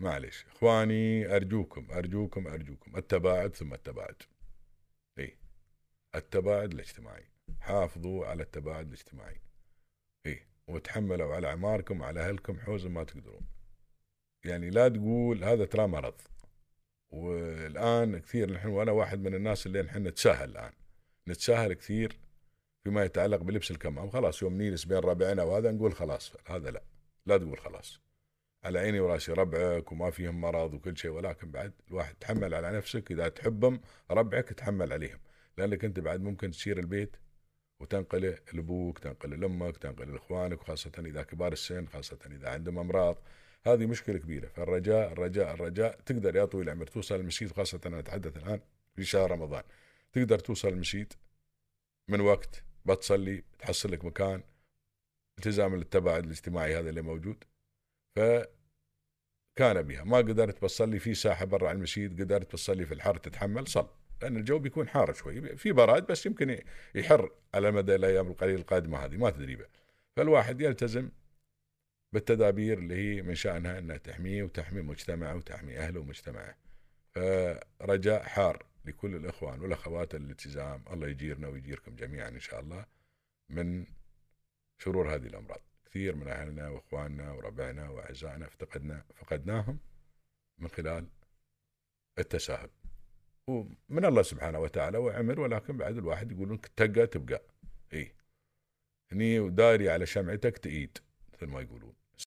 معلش إخواني أرجوكم أرجوكم أرجوكم. التباعد ثم التباعد. إي. التباعد الاجتماعي. حافظوا على التباعد الاجتماعي. إي. وتحملوا على أعماركم على أهلكم حوز ما تقدرون. يعني لا تقول هذا ترى مرض. والآن كثير نحن وأنا واحد من الناس اللي نحن نتساهل الآن. نتساهل كثير فيما يتعلق بلبس الكمام. خلاص يوم نجلس بين ربعنا وهذا نقول خلاص هذا لا. لا تقول خلاص. على عيني وراسي ربعك وما فيهم مرض وكل شيء ولكن بعد الواحد تحمل على نفسك إذا تحبهم ربعك تحمل عليهم لأنك أنت بعد ممكن تسير البيت وتنقله لأبوك تنقله لأمك تنقله لإخوانك وخاصة إذا كبار السن خاصة إذا عندهم أمراض. هذه مشكلة كبيرة. فالرجاء الرجاء الرجاء تقدر يا طويل العمر توصل المسجد خاصة أنا أتحدث الآن في شهر رمضان تقدر توصل المسجد من وقت بتصلي تحصل لك مكان التزام التباعد الاجتماعي هذا اللي موجود. فكان بها. ما قدرت تصلي في ساحة برا المسجد قدرت تصلي في الحر تتحمل صل. لأن الجو بيكون حار شوي. في براد بس يمكن يحر على مدى الأيام القليلة القادمة هذه ما تدري بها فالواحد يلتزم بالتدابير اللي هي من شأنها إنها تحميه وتحمي مجتمعه وتحمي أهله ومجتمعه. فرجاء حار لكل الإخوان والأخوات الالتزام. الله يجيرنا ويجيركم جميعا إن شاء الله من شرور هذه الأمراض. كثير من أهلنا وإخواننا وربعنا وأعزائنا افتقدنا فقدناهم من خلال التساهل. ومن الله سبحانه وتعالى وعمر ولكن بعد الواحد يقولون تقى تبقى. اي هني داري على شمعتك تئيد مثل ما يقولون.